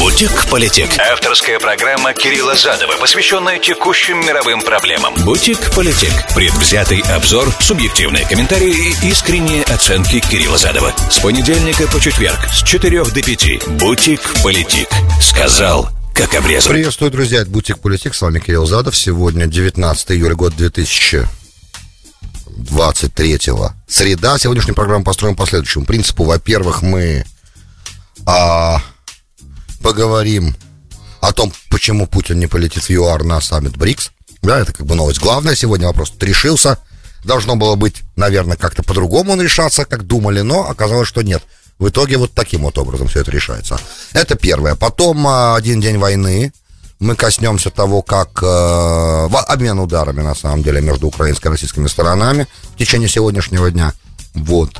«Бутик-политик». Авторская программа Кирилла Задова, посвященная текущим мировым проблемам. «Бутик-политик». Предвзятый обзор, субъективные комментарии и искренние оценки Кирилла Задова. С понедельника по четверг с 4 до 5. «Бутик-политик». Сказал, как обрезал. Приветствую, друзья, это Бутик Политик, с вами Кирилл Задов. Сегодня 19 июля, год 2023 Среда. Сегодняшнюю программу построим по следующему принципу. Во-первых, мы а, поговорим о том, почему Путин не полетит в ЮАР на саммит БРИКС. Да, это как бы новость. Главное, сегодня вопрос решился. Должно было быть, наверное, как-то по-другому он решаться, как думали, но оказалось, что нет. В итоге вот таким вот образом все это решается. Это первое. Потом а, один день войны. Мы коснемся того, как э, обмен ударами, на самом деле, между украинской и российскими сторонами в течение сегодняшнего дня. Вот.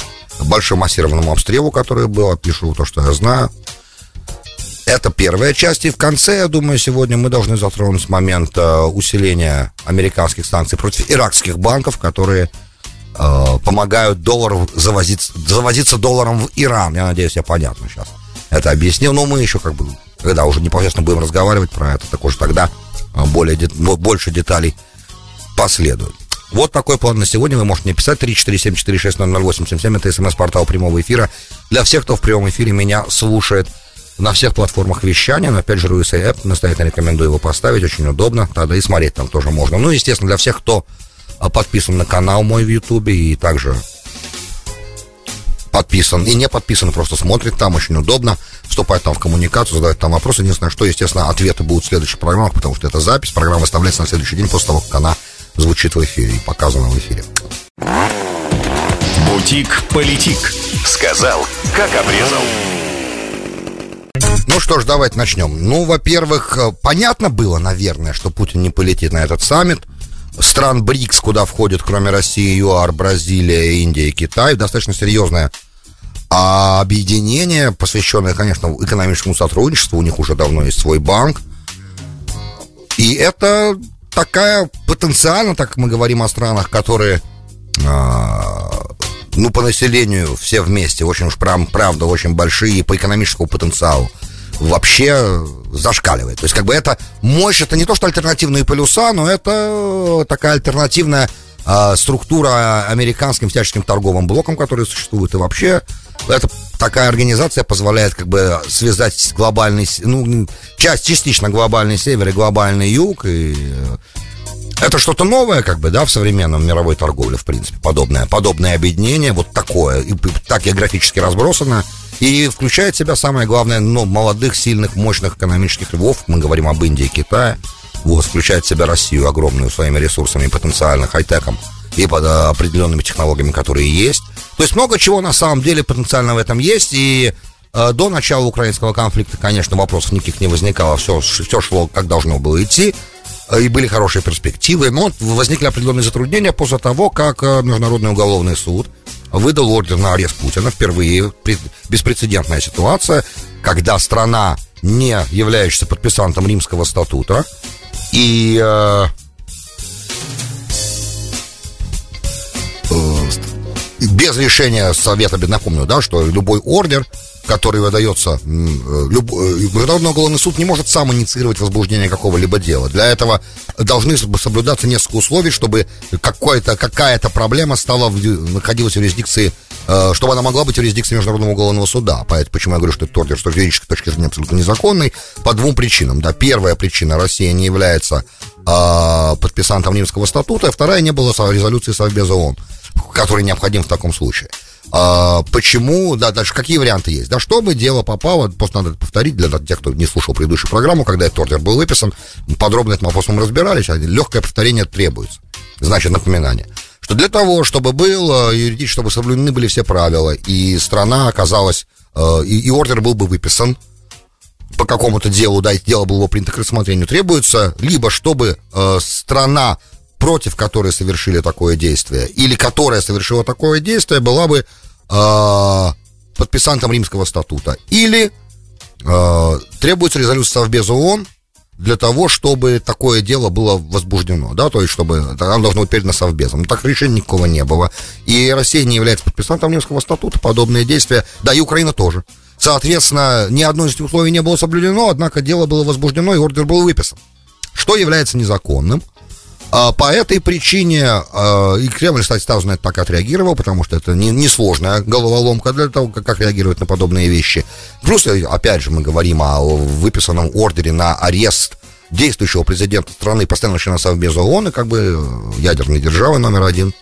Большим массированному обстрелу, который был, опишу то, что я знаю. Это первая часть. И в конце, я думаю, сегодня мы должны затронуть момент э, усиления американских санкций против иракских банков, которые э, помогают доллару завозиться, завозиться долларом в Иран. Я надеюсь, я понятно сейчас это объяснил. Но мы еще как бы, когда уже непосредственно будем разговаривать про это, так уже тогда э, более, больше деталей последует. Вот такой план на сегодня. Вы можете мне писать 347-460-0877. Это смс-портал прямого эфира. Для всех, кто в прямом эфире меня слушает – на всех платформах вещания, но опять же RUSA App, настоятельно рекомендую его поставить, очень удобно, тогда и смотреть там тоже можно. Ну, естественно, для всех, кто а, подписан на канал мой в Ютубе и также подписан и не подписан, просто смотрит там, очень удобно, вступать там в коммуникацию, задавать там вопросы. Единственное, что, естественно, ответы будут в следующих программах, потому что это запись, программа выставляется на следующий день после того, как она звучит в эфире и показана в эфире. Бутик-политик. Сказал, как обрезал. Ну что ж, давайте начнем. Ну, во-первых, э, понятно было, наверное, что Путин не полетит на этот саммит. Стран БРИКС, куда входят, кроме России, ЮАР, Бразилия, Индия и Китай, достаточно серьезное а объединение, посвященное, конечно, экономическому сотрудничеству, у них уже давно есть свой банк. И это такая потенциально, так как мы говорим о странах, которые, а, ну, по населению все вместе, очень уж прям, правда, очень большие по экономическому потенциалу вообще зашкаливает. То есть, как бы это мощь, это не то, что альтернативные полюса, но это такая альтернативная э, структура американским всяческим торговым блоком, который существует. И вообще, это такая организация позволяет как бы связать глобальный, ну, часть, частично глобальный север и глобальный юг. И это что-то новое, как бы, да, в современном мировой торговле, в принципе, подобное, подобное объединение, вот такое, и так географически разбросано, и включает в себя, самое главное, ну, молодых, сильных, мощных экономических львов, мы говорим об Индии и Китае, вот, включает в себя Россию огромную своими ресурсами, потенциально хай-теком и под а, определенными технологиями, которые есть. То есть много чего на самом деле потенциально в этом есть, и э, до начала украинского конфликта, конечно, вопросов никаких не возникало, все, все шло как должно было идти, и были хорошие перспективы, но возникли определенные затруднения после того, как э, Международный уголовный суд выдал ордер на арест Путина. Впервые беспрецедентная ситуация, когда страна, не являющаяся подписантом Римского статута, и э, э, без решения Совета, напомню, да, что любой ордер который выдается, э, люб... Э, Международный уголовный суд не может сам инициировать возбуждение какого-либо дела. Для этого должны соблюдаться несколько условий, чтобы какая-то какая-то проблема стала в... находилась в юрисдикции, э, чтобы она могла быть в юрисдикции Международного уголовного суда. Поэтому почему я говорю, что этот ордер с юридической точки зрения абсолютно незаконный, по двум причинам. Да, первая причина, Россия не является э, подписантом Римского статута, а вторая, не было резолюции Совбеза ООН, который необходим в таком случае. А, почему, да, дальше какие варианты есть, да, чтобы дело попало, просто надо повторить для тех, кто не слушал предыдущую программу, когда этот ордер был выписан, подробно этим вопросом разбирались, а легкое повторение требуется, значит, напоминание. Что для того, чтобы был юридически, чтобы соблюдены были все правила, и страна оказалась, э, и, и ордер был бы выписан по какому-то делу, да, и дело было бы принято к рассмотрению, требуется либо чтобы э, страна против которой совершили такое действие, или которая совершила такое действие, была бы э, подписантом Римского статута. Или э, требуется резолюция Совбеза ООН, для того, чтобы такое дело было возбуждено, да, то есть чтобы оно должно быть передано совбезом. Но так решения никакого не было. И Россия не является подписантом Римского статута, подобные действия, да, и Украина тоже. Соответственно, ни одно из этих условий не было соблюдено, однако дело было возбуждено и ордер был выписан. Что является незаконным? А, по этой причине а, и Кремль, кстати, сразу на это так отреагировал, потому что это несложная не, не головоломка для того, как, как реагировать на подобные вещи. Плюс, опять же, мы говорим о выписанном ордере на арест действующего президента страны, постоянно члена Совбеза ООН, и как бы ядерной державы номер один.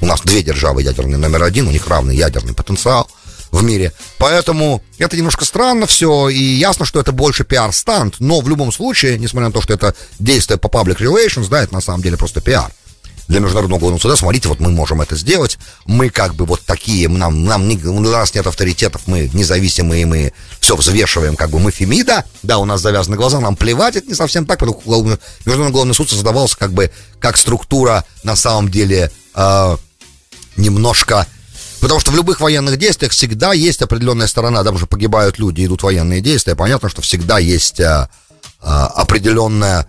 У нас две державы ядерные номер один, у них равный ядерный потенциал в мире. Поэтому это немножко странно все, и ясно, что это больше пиар-стант, но в любом случае, несмотря на то, что это действие по public relations, да, это на самом деле просто пиар. Для Международного уголовного суда, смотрите, вот мы можем это сделать, мы как бы вот такие, нам, нам у нас нет авторитетов, мы независимые, мы все взвешиваем, как бы мы Фемида, да, у нас завязаны глаза, нам плевать, это не совсем так, потому что Международный уголовный суд создавался как бы как структура на самом деле э, немножко Потому что в любых военных действиях всегда есть определенная сторона, там же погибают люди, идут военные действия. Понятно, что всегда есть а, а, определенное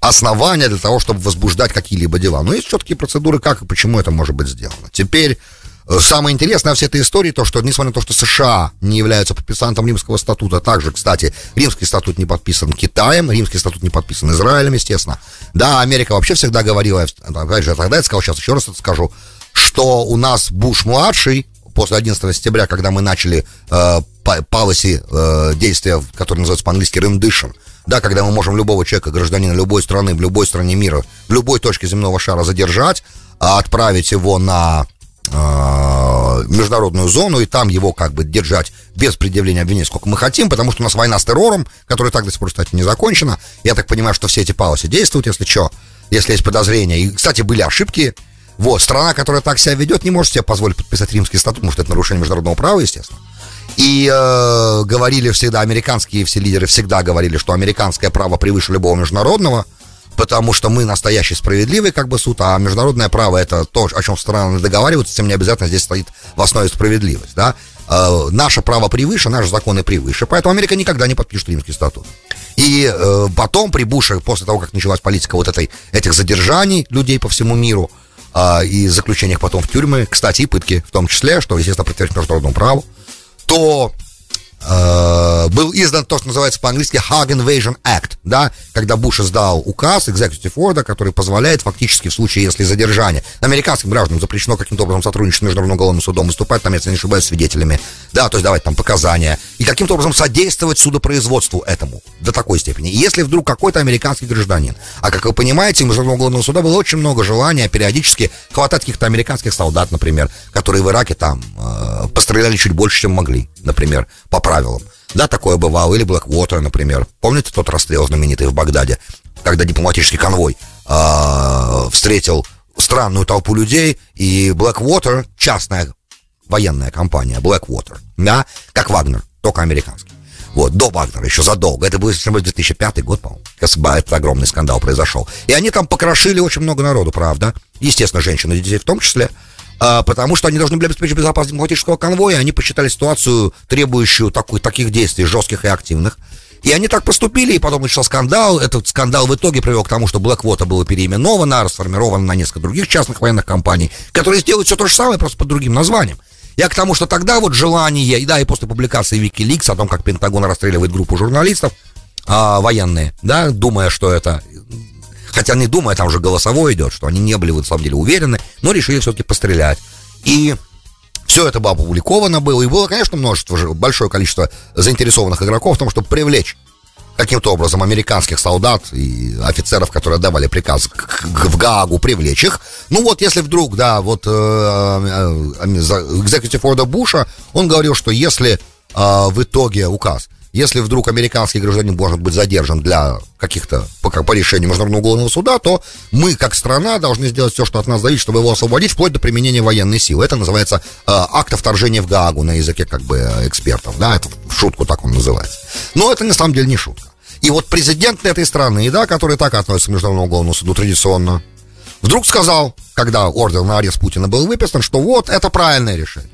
основание для того, чтобы возбуждать какие-либо дела. Но есть четкие процедуры, как и почему это может быть сделано. Теперь э, Самое интересное во всей этой истории то, что, несмотря на то, что США не являются подписантом Римского статута, также, кстати, Римский статут не подписан Китаем, Римский статут не подписан Израилем, естественно. Да, Америка вообще всегда говорила, опять же, тогда я сказал, сейчас еще раз это скажу, что у нас Буш-младший после 11 сентября, когда мы начали э, policy э, действия, которые называются по-английски rendition, да, когда мы можем любого человека, гражданина любой страны, в любой стране мира, в любой точке земного шара задержать, а отправить его на э, международную зону и там его как бы держать без предъявления обвинений, сколько мы хотим, потому что у нас война с террором, которая так до сих пор, кстати, не закончена. Я так понимаю, что все эти паусы действуют, если что, если есть подозрения. И, кстати, были ошибки вот, страна, которая так себя ведет, не может себе позволить подписать римский статут, потому что это нарушение международного права, естественно. И э, говорили всегда, американские все лидеры всегда говорили, что американское право превыше любого международного, потому что мы настоящий справедливый как бы суд, а международное право это то, о чем страны договариваются, тем не обязательно здесь стоит в основе справедливость, да. Э, наше право превыше, наши законы превыше, поэтому Америка никогда не подпишет римский статут. И э, потом при Буше, после того, как началась политика вот этой, этих задержаний людей по всему миру, а, и заключениях потом в тюрьмы, кстати, и пытки в том числе, что, естественно, противоречит международному праву, то э, был издан то, что называется по-английски Hague Invasion Act, да, когда Буш издал указ, executive order, который позволяет фактически в случае, если задержание американским гражданам запрещено каким-то образом сотрудничать с Международным уголовным судом, выступать там, если не ошибаюсь, свидетелями, да, то есть давать там показания, и каким-то образом содействовать судопроизводству этому до такой степени. И если вдруг какой-то американский гражданин, а как вы понимаете, Международного уголовного суда было очень много желания периодически хватать каких-то американских солдат, например, которые в Ираке там э, постреляли чуть больше, чем могли, например, по правилам. Да, такое бывало. Или Blackwater, например. Помните тот расстрел знаменитый в Багдаде, когда дипломатический конвой э, встретил странную толпу людей, и Blackwater, частная военная компания Blackwater, да, как Вагнер, только американский. Вот, до Вагнера, еще задолго. Это был 2005 год, по-моему. Этот огромный скандал произошел. И они там покрошили очень много народу, правда. Естественно, женщин и детей в том числе. А, потому что они должны были обеспечить безопасность дипломатического конвоя, они посчитали ситуацию, требующую такой, таких действий, жестких и активных. И они так поступили, и потом начался скандал. Этот скандал в итоге привел к тому, что Blackwater было переименовано, расформировано на несколько других частных военных компаний, которые сделают все то же самое, просто под другим названием. Я к тому, что тогда вот желание, и да, и после публикации Wikileaks о том, как Пентагон расстреливает группу журналистов, а, военные, да, думая, что это хотя не думая, там уже голосовой идет, что они не были, на самом деле, уверены, но решили все-таки пострелять. И все это было опубликовано было, и было, конечно, множество, большое количество заинтересованных игроков в том, чтобы привлечь каким-то образом американских солдат и офицеров, которые давали приказ в Гаагу, привлечь их. Ну вот, если вдруг, да, вот э, э, э executive order Буша, он говорил, что если э, в итоге указ если вдруг американский гражданин может быть задержан для каких-то, по, по решению Международного уголовного суда, то мы, как страна, должны сделать все, что от нас зависит, чтобы его освободить, вплоть до применения военной силы. Это называется э, акт вторжения в Гаагу на языке как бы экспертов, да, это в шутку так он называется. Но это на самом деле не шутка. И вот президент этой страны, да, который так относится к Международному уголовному суду традиционно, вдруг сказал, когда ордер на арест Путина был выписан, что вот это правильное решение.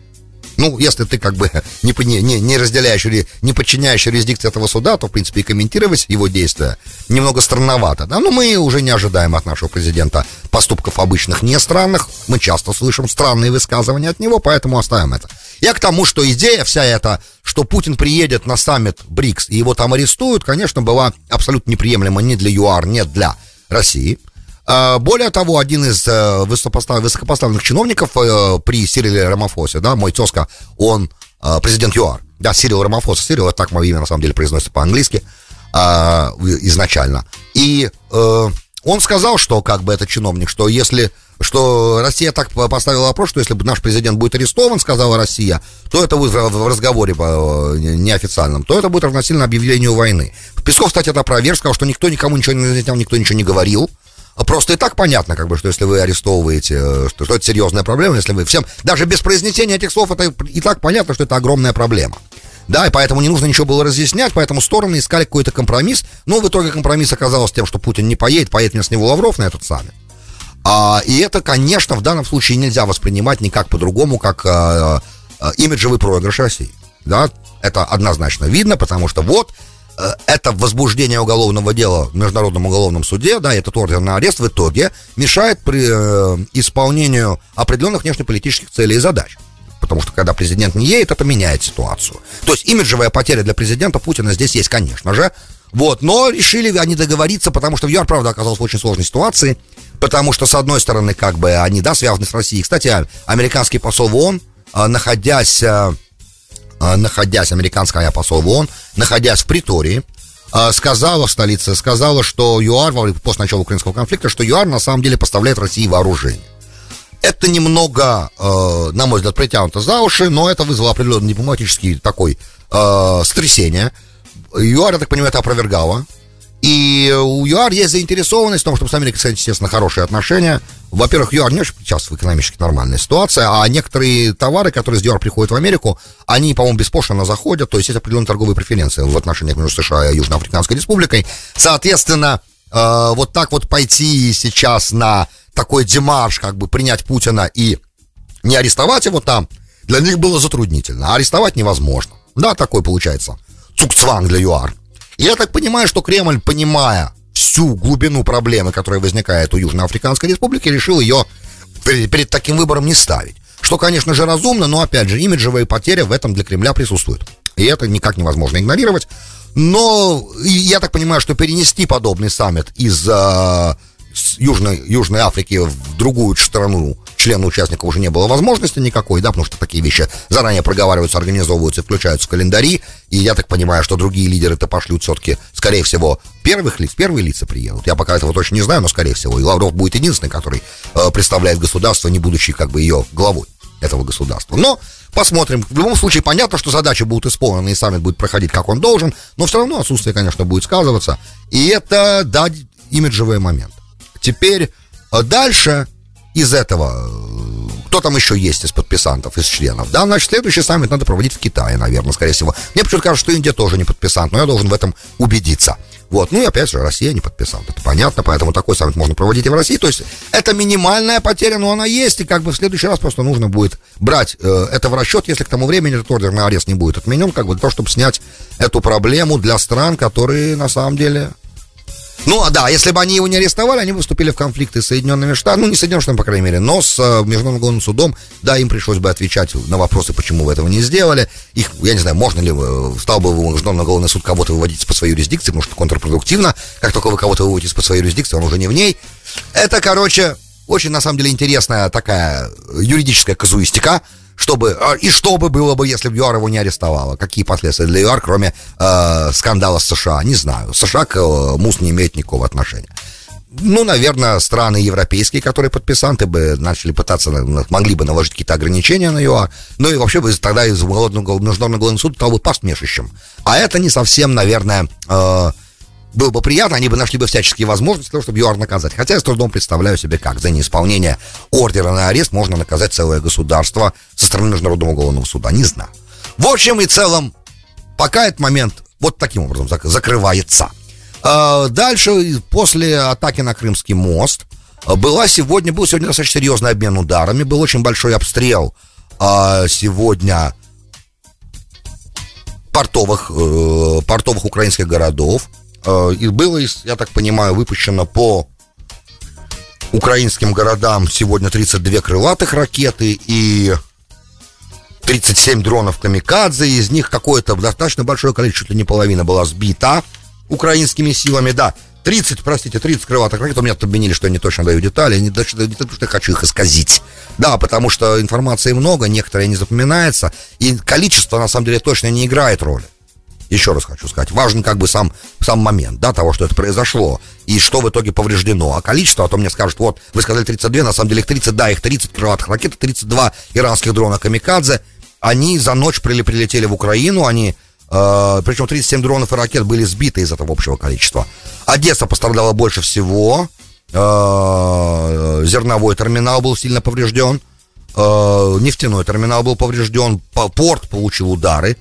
Ну, если ты как бы не, не, не разделяешь, не подчиняешь юрисдикции этого суда, то, в принципе, и комментировать его действия немного странновато. Да? Но мы уже не ожидаем от нашего президента поступков обычных не странных. Мы часто слышим странные высказывания от него, поэтому оставим это. Я к тому, что идея вся эта, что Путин приедет на саммит БРИКС и его там арестуют, конечно, была абсолютно неприемлема ни для ЮАР, ни для России. А, более того, один из э, высокопоставленных чиновников э, при Сириле Рамафосе, да, мой тезка, он э, президент ЮАР. Да, Сирил Рамафос. Сирил, так мое имя на самом деле произносится по-английски а, изначально. И он сказал, что как бы этот чиновник, что если что Россия так поставила вопрос, что если бы наш президент будет арестован, сказала Россия, то это будет в разговоре неофициальном, то это будет равносильно объявлению войны. Песков, кстати, это опроверг, сказал, что никто никому ничего не разъяснял, никто ничего не говорил. А просто и так понятно, как бы, что если вы арестовываете, э, что, что это серьезная проблема, если вы всем, даже без произнесения этих слов, это и так понятно, что это огромная проблема. Да, и поэтому не нужно ничего было разъяснять, поэтому стороны искали какой-то компромисс. Но в итоге компромисс оказался тем, что Путин не поедет, поедет вместо него Лавров на этот саммит. А, и это, конечно, в данном случае нельзя воспринимать никак по-другому, как а, а, имиджевый проигрыш России. Да, это однозначно видно, потому что вот это возбуждение уголовного дела в Международном уголовном суде, да, этот ордер на арест в итоге мешает при э, исполнению определенных внешнеполитических целей и задач. Потому что когда президент не едет, это меняет ситуацию. То есть имиджевая потеря для президента Путина здесь есть, конечно же. Вот, но решили они договориться, потому что в ЮАР, правда, оказался в очень сложной ситуации. Потому что, с одной стороны, как бы они, да, связаны с Россией. Кстати, американский посол в э, находясь находясь, американская посол в ООН, находясь в Притории, а, сказала в столице, сказала, что ЮАР, после начала украинского конфликта, что ЮАР на самом деле поставляет России вооружение. Это немного, э, на мой взгляд, притянуто за уши, но это вызвало определенный дипломатический такой э, стрясение. ЮАР, я так понимаю, это опровергала. И у ЮАР есть заинтересованность в том, чтобы с Америкой, кстати, естественно, хорошие отношения. Во-первых, ЮАР не очень сейчас в экономически нормальной ситуации, а некоторые товары, которые с ЮАР приходят в Америку, они, по-моему, беспошлино заходят, то есть есть определенные торговые преференции в отношениях между США и Южноафриканской Республикой. Соответственно, э, вот так вот пойти сейчас на такой демарш, как бы принять Путина и не арестовать его там, для них было затруднительно. А арестовать невозможно. Да, такой получается цукцванг для ЮАР. Я так понимаю, что Кремль, понимая всю глубину проблемы, которая возникает у Южноафриканской Республики, решил ее перед, перед таким выбором не ставить. Что, конечно же, разумно, но, опять же, имиджевая потеря в этом для Кремля присутствует. И это никак невозможно игнорировать. Но я так понимаю, что перенести подобный саммит из э, Южной, Южной Африки в другую страну члена участника уже не было возможности никакой, да, потому что такие вещи заранее проговариваются, организовываются, включаются в календари, и я так понимаю, что другие лидеры-то пошлют все-таки, скорее всего, первых лиц, первые лица приедут. Я пока этого точно не знаю, но скорее всего. И Лавров будет единственный, который э, представляет государство, не будучи как бы ее главой этого государства. Но посмотрим. В любом случае, понятно, что задачи будут исполнены, и саммит будет проходить, как он должен, но все равно отсутствие, конечно, будет сказываться. И это, да, имиджевый момент. Теперь э, дальше из этого, кто там еще есть из подписантов, из членов, да, значит, следующий саммит надо проводить в Китае, наверное, скорее всего. Мне почему-то кажется, что Индия тоже не подписант, но я должен в этом убедиться. Вот, ну и опять же, Россия не подписант, это понятно, поэтому такой саммит можно проводить и в России, то есть это минимальная потеря, но она есть, и как бы в следующий раз просто нужно будет брать э, это в расчет, если к тому времени этот ордер на арест не будет отменен, как бы для того, чтобы снять эту проблему для стран, которые на самом деле ну, а да, если бы они его не арестовали, они бы вступили в конфликты с Соединенными Штатами, ну, не с Соединенными Штатами, по крайней мере, но с э, Международным уголовным судом, да, им пришлось бы отвечать на вопросы, почему вы этого не сделали. Их, я не знаю, можно ли, э, стал бы Международный уголовный суд кого-то выводить из-под своей юрисдикции, что контрпродуктивно, как только вы кого-то выводите из-под своей юрисдикции, он уже не в ней. Это, короче, очень, на самом деле, интересная такая юридическая казуистика, чтобы, а, и что бы было бы, если бы ЮАР его не арестовала? Какие последствия для ЮАР, кроме э, скандала с США? Не знаю. США к э, МУС не имеет никакого отношения. Ну, наверное, страны европейские, которые подписанты бы начали пытаться, могли бы наложить какие-то ограничения на ЮАР. Ну и вообще бы тогда из Международного уголовного суда стал бы посмешищем. А это не совсем, наверное, э, было бы приятно, они бы нашли бы всяческие возможности для того, чтобы ЮАР наказать. Хотя я с трудом представляю себе, как за неисполнение ордера на арест можно наказать целое государство со стороны Международного уголовного суда. Не знаю. В общем и целом, пока этот момент вот таким образом закрывается. А, дальше, после атаки на Крымский мост, была сегодня, был сегодня достаточно серьезный обмен ударами, был очень большой обстрел а, сегодня портовых, э, портовых украинских городов. Э, и было, я так понимаю, выпущено по украинским городам сегодня 32 крылатых ракеты и 37 дронов камикадзе. Из них какое-то достаточно большое количество, чуть ли не половина была сбита украинскими силами. Да, 30, простите, 30 крылатых ракет. У меня обвинили, что я не точно даю детали. Не, не, не то, что я хочу их исказить. Да, потому что информации много, некоторые не запоминается. И количество, на самом деле, точно не играет роли. Еще раз хочу сказать, важен как бы сам, сам момент, да, того, что это произошло, и что в итоге повреждено. А количество, а то мне скажут, вот, вы сказали 32, на самом деле их 30, да, их 30 крылатых ракет, 32 иранских дрона «Камикадзе», они за ночь прилетели в Украину, они Э, причем 37 дронов и ракет были сбиты из этого общего количества. Одесса пострадала больше всего. Э, зерновой терминал был сильно поврежден. Э, нефтяной терминал был поврежден. Порт получил удары.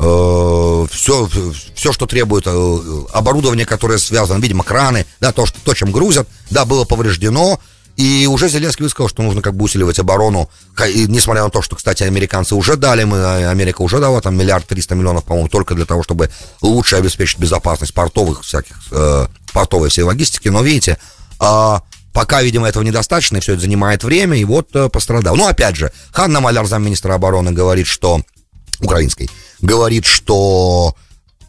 Все, все, что требует оборудование, которое связано, видимо, краны, да, то, что, то, чем грузят, да, было повреждено. И уже Зеленский высказал, что нужно как бы усиливать оборону, и, несмотря на то, что, кстати, американцы уже дали, мы, а, Америка уже дала там миллиард триста миллионов, по-моему, только для того, чтобы лучше обеспечить безопасность портовых всяких, э, портовой всей логистики, но видите, э, пока, видимо, этого недостаточно, и все это занимает время, и вот э, пострадал. Ну, опять же, Ханна Маляр, замминистра обороны, говорит, что, украинской, говорит, что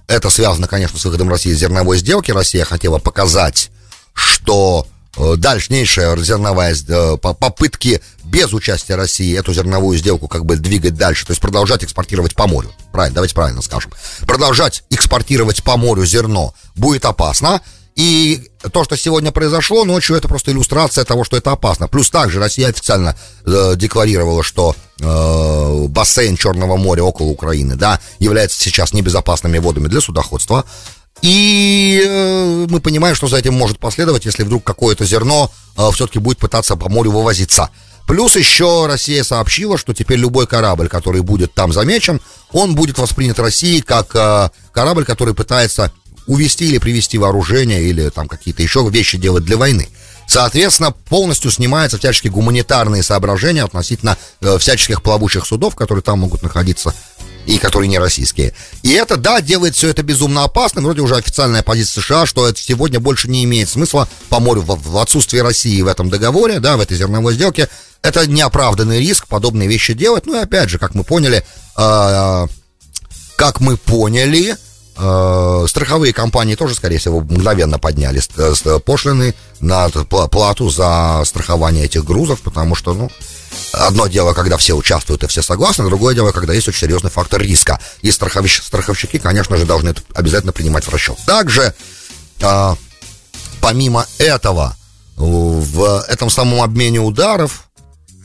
это связано, конечно, с выходом России из зерновой сделки. Россия хотела показать, что Э, дальнейшая зерновая э, попытки без участия России эту зерновую сделку как бы двигать дальше, то есть продолжать экспортировать по морю. Правильно, давайте правильно скажем. Продолжать экспортировать по морю зерно будет опасно, и то, что сегодня произошло ночью, это просто иллюстрация того, что это опасно. Плюс также Россия официально э, декларировала, что э, бассейн Черного моря около Украины, да, является сейчас небезопасными водами для судоходства. И э, мы понимаем, что за этим может последовать, если вдруг какое-то зерно э, все-таки будет пытаться по морю вывозиться. Плюс еще Россия сообщила, что теперь любой корабль, который будет там замечен, он будет воспринят Россией как э, корабль, который пытается увести или привести вооружение или там какие-то еще вещи делать для войны. Соответственно, полностью снимаются всяческие гуманитарные соображения относительно э, всяческих плавучих судов, которые там могут находиться и которые не российские. И это, да, делает все это безумно опасным. Вроде уже официальная позиция США, что это сегодня больше не имеет смысла по морю в, в отсутствии России в этом договоре, да, в этой зерновой сделке. Это неоправданный риск подобные вещи делать. Ну и опять же, как мы поняли, э, как мы поняли, страховые компании тоже, скорее всего, мгновенно подняли пошлины на плату за страхование этих грузов, потому что, ну, Одно дело, когда все участвуют и все согласны, другое дело, когда есть очень серьезный фактор риска. И страховщ... страховщики, конечно же, должны это обязательно принимать в расчет. Также, э, помимо этого, в этом самом обмене ударов,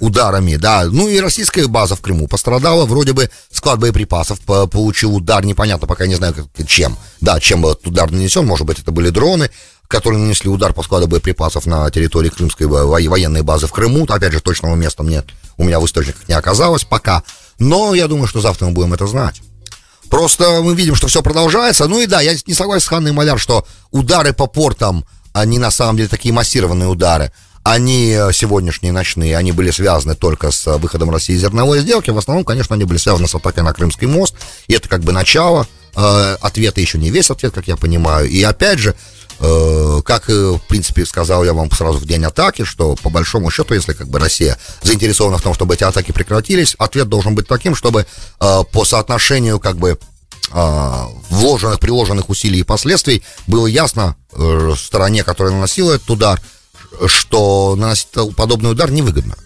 ударами, да, ну и российская база в Крыму пострадала, вроде бы склад боеприпасов получил удар, непонятно, пока не знаю чем, да, чем был этот удар нанесен, может быть, это были дроны, которые нанесли удар по складу боеприпасов на территории Крымской военной базы в Крыму. Опять же, точного места нет, у меня в источниках не оказалось пока. Но я думаю, что завтра мы будем это знать. Просто мы видим, что все продолжается. Ну и да, я не согласен с Ханной Маляр, что удары по портам, они на самом деле такие массированные удары. Они э, сегодняшние ночные, они были связаны только с э, выходом России зерновой сделки. В основном, конечно, они были связаны с атакой на Крымский мост. И это как бы начало. Э, ответа еще не весь ответ, как я понимаю. И опять же, Э, как, в принципе, сказал я вам сразу в день атаки, что по большому счету, если как бы Россия заинтересована в том, чтобы эти атаки прекратились, ответ должен быть таким, чтобы э, по соотношению как бы э, вложенных, приложенных усилий и последствий было ясно стороне, которая наносила этот удар, что наносить подобный удар невыгодно.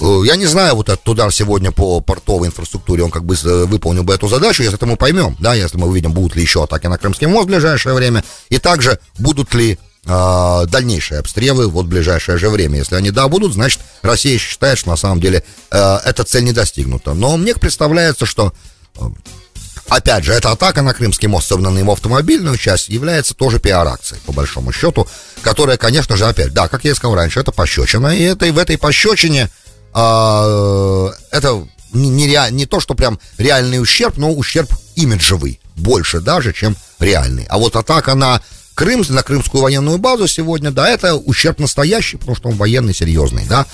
Э, я не знаю, вот этот удар сегодня по портовой инфраструктуре, он как бы э, выполнил бы эту задачу, если это мы поймем, да, если мы увидим, будут ли еще атаки на Крымский мост в ближайшее время, и также будут ли э, дальнейшие обстрелы вот в ближайшее же время. Если они да будут, значит Россия считает, что на самом деле э, эта цель не достигнута. Но мне представляется, что э, Опять же, эта атака на Крымский мост, особенно на его автомобильную часть, является тоже пиар-акцией, по большому счету, которая, конечно же, опять, да, как я и сказал раньше, это пощечина, и это, и в этой пощечине а, это не, не, ре, не то, что прям реальный ущерб, но ущерб имиджевый, больше даже, чем реальный. А вот атака на Крым, на крымскую военную базу сегодня, да, это ущерб настоящий, потому что он военный, серьезный, да.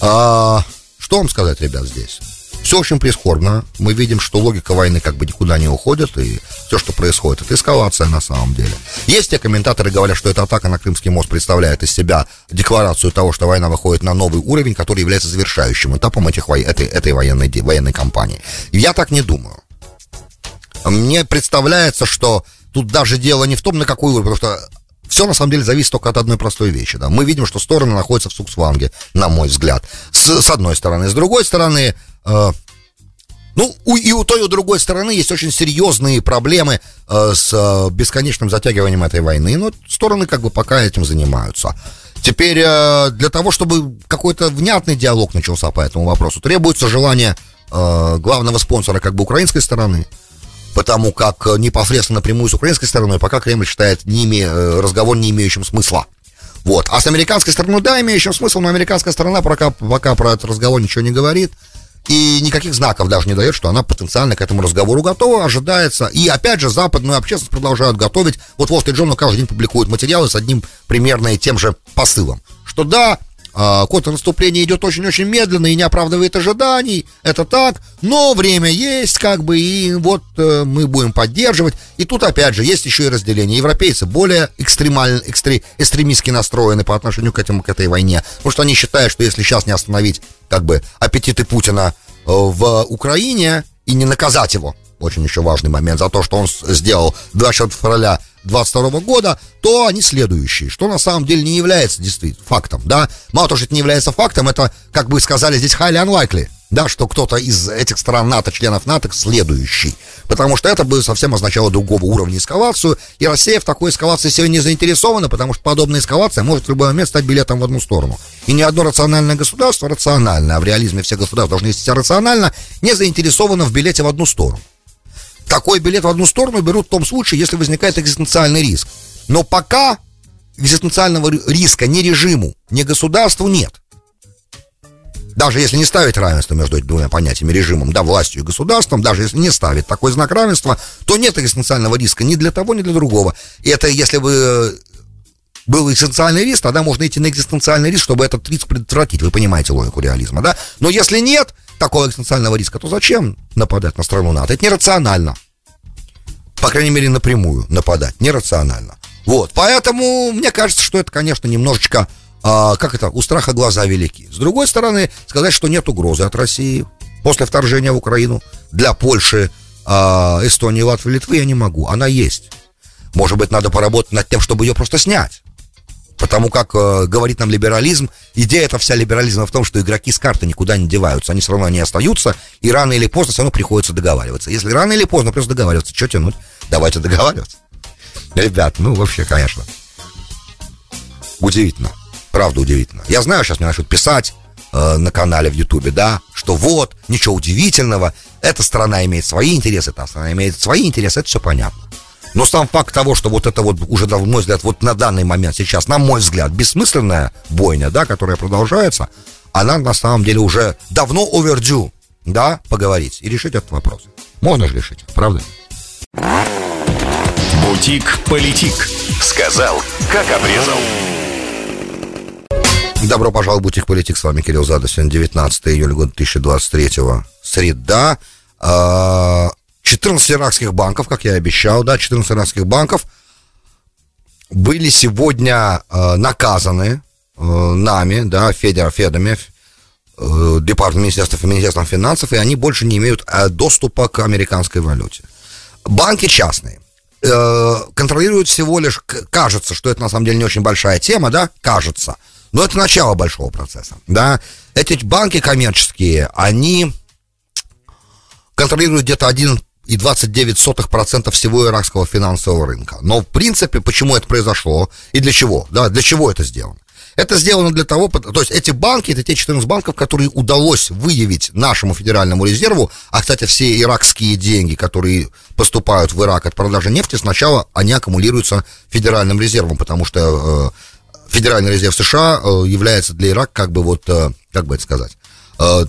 А, Что вам сказать, ребят, здесь? Все очень прискорбно. Мы видим, что логика войны как бы никуда не уходит, и все, что происходит, это эскалация на самом деле. Есть те комментаторы, говорят, что эта атака на Крымский мост представляет из себя декларацию того, что война выходит на новый уровень, который является завершающим этапом этих, этой, этой военной, военной кампании. Я так не думаю. Мне представляется, что тут даже дело не в том, на какой уровень, потому что все на самом деле зависит только от одной простой вещи. Да. Мы видим, что стороны находятся в суксванге, на мой взгляд. С, с одной стороны. С другой стороны, ну, у, и у той, и у другой стороны есть очень серьезные проблемы э, с э, бесконечным затягиванием этой войны. Но стороны как бы пока этим занимаются. Теперь э, для того, чтобы какой-то внятный диалог начался по этому вопросу, требуется желание э, главного спонсора как бы украинской стороны, потому как непосредственно напрямую с украинской стороной пока Кремль считает не име, э, разговор не имеющим смысла. Вот. А с американской стороны, да, имеющим смысл, но американская сторона пока, пока про этот разговор ничего не говорит и никаких знаков даже не дает, что она потенциально к этому разговору готова, ожидается. И опять же, западную общественность продолжают готовить. Вот Wall Street Journal каждый день публикует материалы с одним примерно и тем же посылом. Что да, а, контрнаступление идет очень-очень медленно и не оправдывает ожиданий, это так, но время есть, как бы, и вот э, мы будем поддерживать. И тут, опять же, есть еще и разделение. Европейцы более экстремально, экстре, экстремистски настроены по отношению к, этому, к этой войне, потому что они считают, что если сейчас не остановить, как бы, аппетиты Путина э, в Украине и не наказать его, очень еще важный момент, за то, что он сделал 24 февраля 22 года, то они следующие, что на самом деле не является действительно фактом, да. Мало того, что это не является фактом, это, как бы сказали здесь, highly unlikely, да, что кто-то из этих стран НАТО, членов НАТО, следующий. Потому что это бы совсем означало другого уровня эскалацию, и Россия в такой эскалации сегодня не заинтересована, потому что подобная эскалация может в любой момент стать билетом в одну сторону. И ни одно рациональное государство, рационально, а в реализме все государства должны вести себя рационально, не заинтересовано в билете в одну сторону такой билет в одну сторону берут в том случае, если возникает экзистенциальный риск. Но пока экзистенциального риска ни режиму, ни государству нет. Даже если не ставить равенство между этими двумя понятиями, режимом, да, властью и государством, даже если не ставить такой знак равенства, то нет экзистенциального риска ни для того, ни для другого. И это если бы был экзистенциальный риск, тогда можно идти на экзистенциальный риск, чтобы этот риск предотвратить. Вы понимаете логику реализма, да? Но если нет, такого экзистенциального риска, то зачем нападать на страну НАТО? Это нерационально. По крайней мере, напрямую нападать. Нерационально. Вот, поэтому мне кажется, что это, конечно, немножечко, а, как это, у страха глаза велики. С другой стороны, сказать, что нет угрозы от России после вторжения в Украину для Польши, а, Эстонии, Латвии, Литвы я не могу. Она есть. Может быть, надо поработать над тем, чтобы ее просто снять. Потому как э, говорит нам либерализм, идея эта вся либерализма в том, что игроки с карты никуда не деваются, они все равно не остаются, и рано или поздно все равно приходится договариваться. Если рано или поздно просто договариваться, что тянуть? Давайте договариваться. Ребят, ну вообще, конечно. Удивительно. Правда удивительно. Я знаю, сейчас мне начнут писать э, на канале в Ютубе, да, что вот, ничего удивительного, эта страна имеет свои интересы, та страна имеет свои интересы, это все понятно. Но сам факт того, что вот это вот уже, на мой взгляд, вот на данный момент сейчас, на мой взгляд, бессмысленная бойня, да, которая продолжается, она на самом деле уже давно overdue, да, поговорить и решить этот вопрос. Можно же решить, правда? Бутик-политик. Сказал, как обрезал. Добро пожаловать в Политик. С вами Кирилл Зада. Сегодня 19 июля года 2023. Среда. А, 14 иракских банков, как я и обещал, да, 14 иракских банков были сегодня э, наказаны э, нами, да, Федер, Федами, э, Департамент Министерства, Министерством финансов, и они больше не имеют доступа к американской валюте. Банки частные э, контролируют всего лишь, кажется, что это на самом деле не очень большая тема, да, кажется, но это начало большого процесса, да. Эти банки коммерческие, они контролируют где-то один и 29% всего иракского финансового рынка. Но, в принципе, почему это произошло и для чего? Да, для чего это сделано? Это сделано для того, то есть эти банки, это те 14 банков, которые удалось выявить нашему Федеральному резерву, а, кстати, все иракские деньги, которые поступают в Ирак от продажи нефти, сначала они аккумулируются Федеральным резервом, потому что э, Федеральный резерв США э, является для Ирака как бы вот, э, как бы это сказать, э,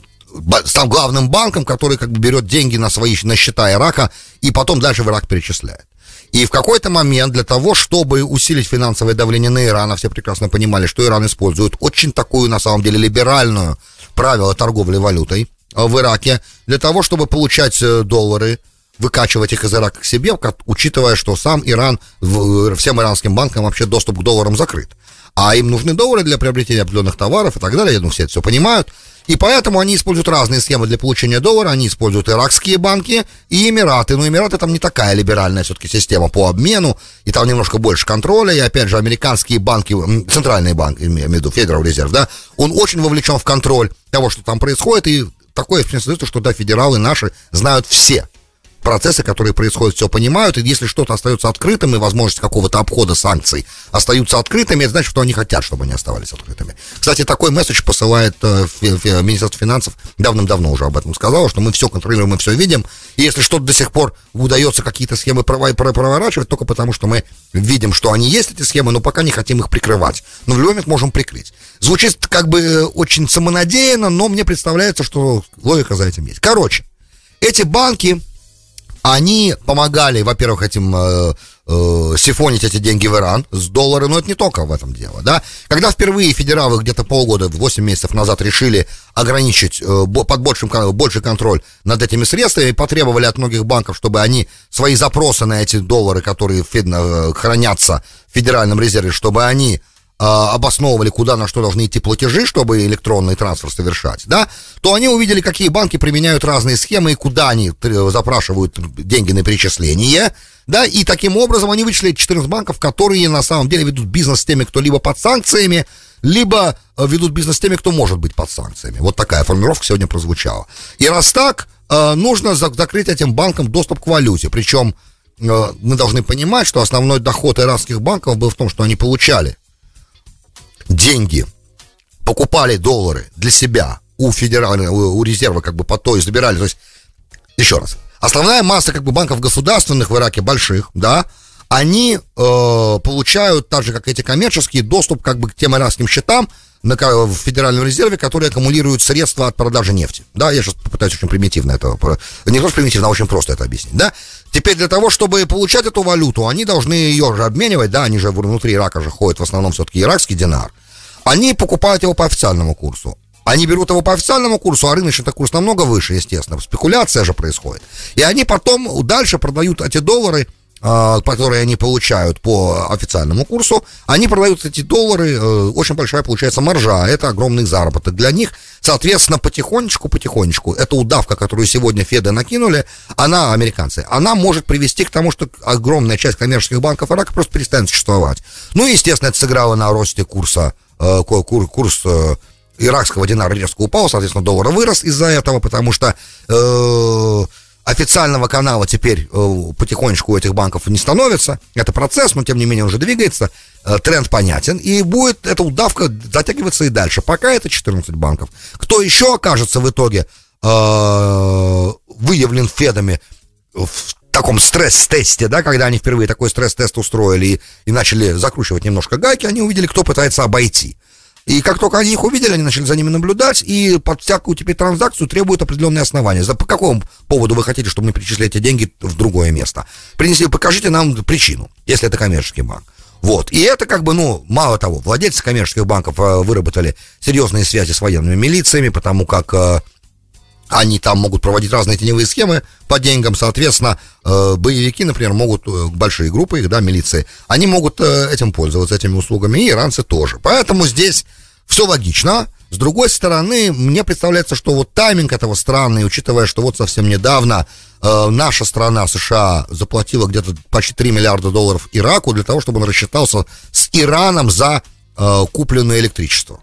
став главным банком, который как бы берет деньги на свои на счета Ирака и потом дальше в Ирак перечисляет. И в какой-то момент для того, чтобы усилить финансовое давление на Иран, а все прекрасно понимали, что Иран использует очень такую, на самом деле, либеральную правило торговли валютой в Ираке, для того, чтобы получать доллары, выкачивать их из Ирака к себе, учитывая, что сам Иран, всем иранским банкам вообще доступ к долларам закрыт. А им нужны доллары для приобретения определенных товаров и так далее, я думаю, все это все понимают. И поэтому они используют разные схемы для получения доллара. Они используют иракские банки и Эмираты. Но Эмираты там не такая либеральная все-таки система по обмену. И там немножко больше контроля. И опять же, американские банки, центральный банк, имею в виду, Федерал Резерв, да, он очень вовлечен в контроль того, что там происходит. И такое впечатление, что да, федералы наши знают все процессы, которые происходят, все понимают, и если что-то остается открытым, и возможность какого-то обхода санкций остаются открытыми, это значит, что они хотят, чтобы они оставались открытыми. Кстати, такой месседж посылает э, Министерство финансов, давным-давно уже об этом сказала, что мы все контролируем, мы все видим, и если что-то до сих пор удается какие-то схемы проворачивать, только потому, что мы видим, что они есть, эти схемы, но пока не хотим их прикрывать. Но в любой момент можем прикрыть. Звучит как бы очень самонадеянно, но мне представляется, что логика за этим есть. Короче, эти банки они помогали, во-первых, этим э, э, сифонить эти деньги в Иран с доллара, но это не только в этом дело, да. Когда впервые федералы где-то полгода, 8 месяцев назад решили ограничить э, под большим, больший контроль над этими средствами, потребовали от многих банков, чтобы они свои запросы на эти доллары, которые э, хранятся в Федеральном резерве, чтобы они обосновывали, куда на что должны идти платежи, чтобы электронный трансфер совершать, да, то они увидели, какие банки применяют разные схемы и куда они запрашивают деньги на перечисление, да, и таким образом они вычислили 14 банков, которые на самом деле ведут бизнес с теми, кто либо под санкциями, либо э, ведут бизнес с теми, кто может быть под санкциями. Вот такая формулировка сегодня прозвучала. И раз так, э, нужно закрыть этим банкам доступ к валюте. Причем э, мы должны понимать, что основной доход иранских банков был в том, что они получали деньги, покупали доллары для себя у федерального, у резерва как бы по той забирали. То есть, еще раз, основная масса как бы банков государственных в Ираке больших, да, они э, получают, так же как эти коммерческие, доступ как бы к тем иракским счетам на, в Федеральном резерве, которые аккумулируют средства от продажи нефти. Да, я сейчас попытаюсь очень примитивно это, не то что примитивно, а очень просто это объяснить, да. Теперь для того, чтобы получать эту валюту, они должны ее же обменивать, да, они же внутри Ирака же ходят в основном все-таки иракский динар. Они покупают его по официальному курсу. Они берут его по официальному курсу, а рыночный курс намного выше, естественно. Спекуляция же происходит. И они потом дальше продают эти доллары которые они получают по официальному курсу, они продают эти доллары, э, очень большая получается маржа, а это огромный заработок для них. Соответственно, потихонечку-потихонечку, эта удавка, которую сегодня Феды накинули, она, американцы, она может привести к тому, что огромная часть коммерческих банков Ирака просто перестанет существовать. Ну и, естественно, это сыграло на росте курса, э, курс, э, иракского динара резко упал, соответственно, доллар вырос из-за этого, потому что официального канала теперь э, потихонечку у этих банков не становится. Это процесс, но тем не менее уже двигается. Э, тренд понятен. И будет эта удавка затягиваться и дальше. Пока это 14 банков. Кто еще окажется в итоге э, выявлен Федами в таком стресс-тесте, да, когда они впервые такой стресс-тест устроили и, и начали закручивать немножко гайки, они увидели, кто пытается обойти. И как только они их увидели, они начали за ними наблюдать, и под всякую теперь транзакцию требуют определенные основания. За, по какому поводу вы хотите, чтобы мы перечислили эти деньги в другое место? Принесли, покажите нам причину, если это коммерческий банк. Вот. И это как бы, ну, мало того, владельцы коммерческих банков э, выработали серьезные связи с военными милициями, потому как э, они там могут проводить разные теневые схемы по деньгам, соответственно, э, боевики, например, могут, э, большие группы их, да, милиции, они могут э, этим пользоваться, этими услугами, и иранцы тоже. Поэтому здесь все логично. С другой стороны, мне представляется, что вот тайминг этого странный, учитывая, что вот совсем недавно э, наша страна, США, заплатила где-то почти 3 миллиарда долларов Ираку для того, чтобы он рассчитался с Ираном за э, купленное электричество.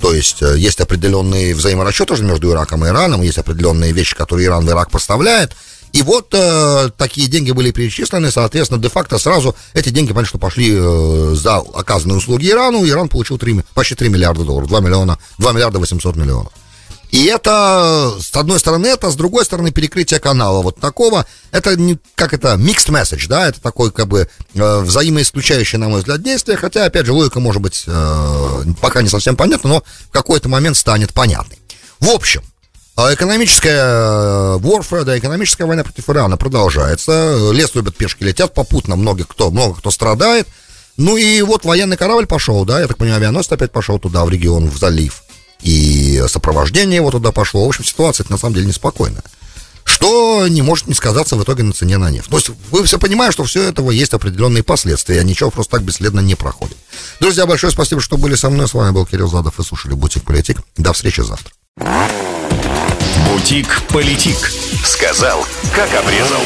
То есть э, есть определенные взаиморасчеты между Ираком и Ираном, есть определенные вещи, которые Иран в Ирак поставляет. И вот э, такие деньги были перечислены, соответственно, де-факто сразу эти деньги, что пошли э, за оказанные услуги Ирану. Иран получил 3, почти 3 миллиарда долларов, 2, миллиона, 2 миллиарда 800 миллионов. И это, с одной стороны, это, с другой стороны, перекрытие канала вот такого, это не, как это, mixed message, да, это такой, как бы, э, взаимоисключающий, на мой взгляд, действие, хотя, опять же, логика может быть э, пока не совсем понятна, но в какой-то момент станет понятной. В общем, А экономическая warfare, да, экономическая война против Ирана продолжается. Лес любят, пешки летят, попутно много кто, много кто страдает. Ну и вот военный корабль пошел, да, я так понимаю, авианосец опять пошел туда, в регион, в залив. И сопровождение его туда пошло. В общем, ситуация на самом деле неспокойная. Что не может не сказаться в итоге на цене на нефть. То есть вы все понимаете, что все этого есть определенные последствия, а ничего просто так бесследно не проходит. Друзья, большое спасибо, что были со мной. С вами был Кирилл Задов и слушали Бутик Политик. До встречи завтра. Бутик Политик. Сказал, как обрезал.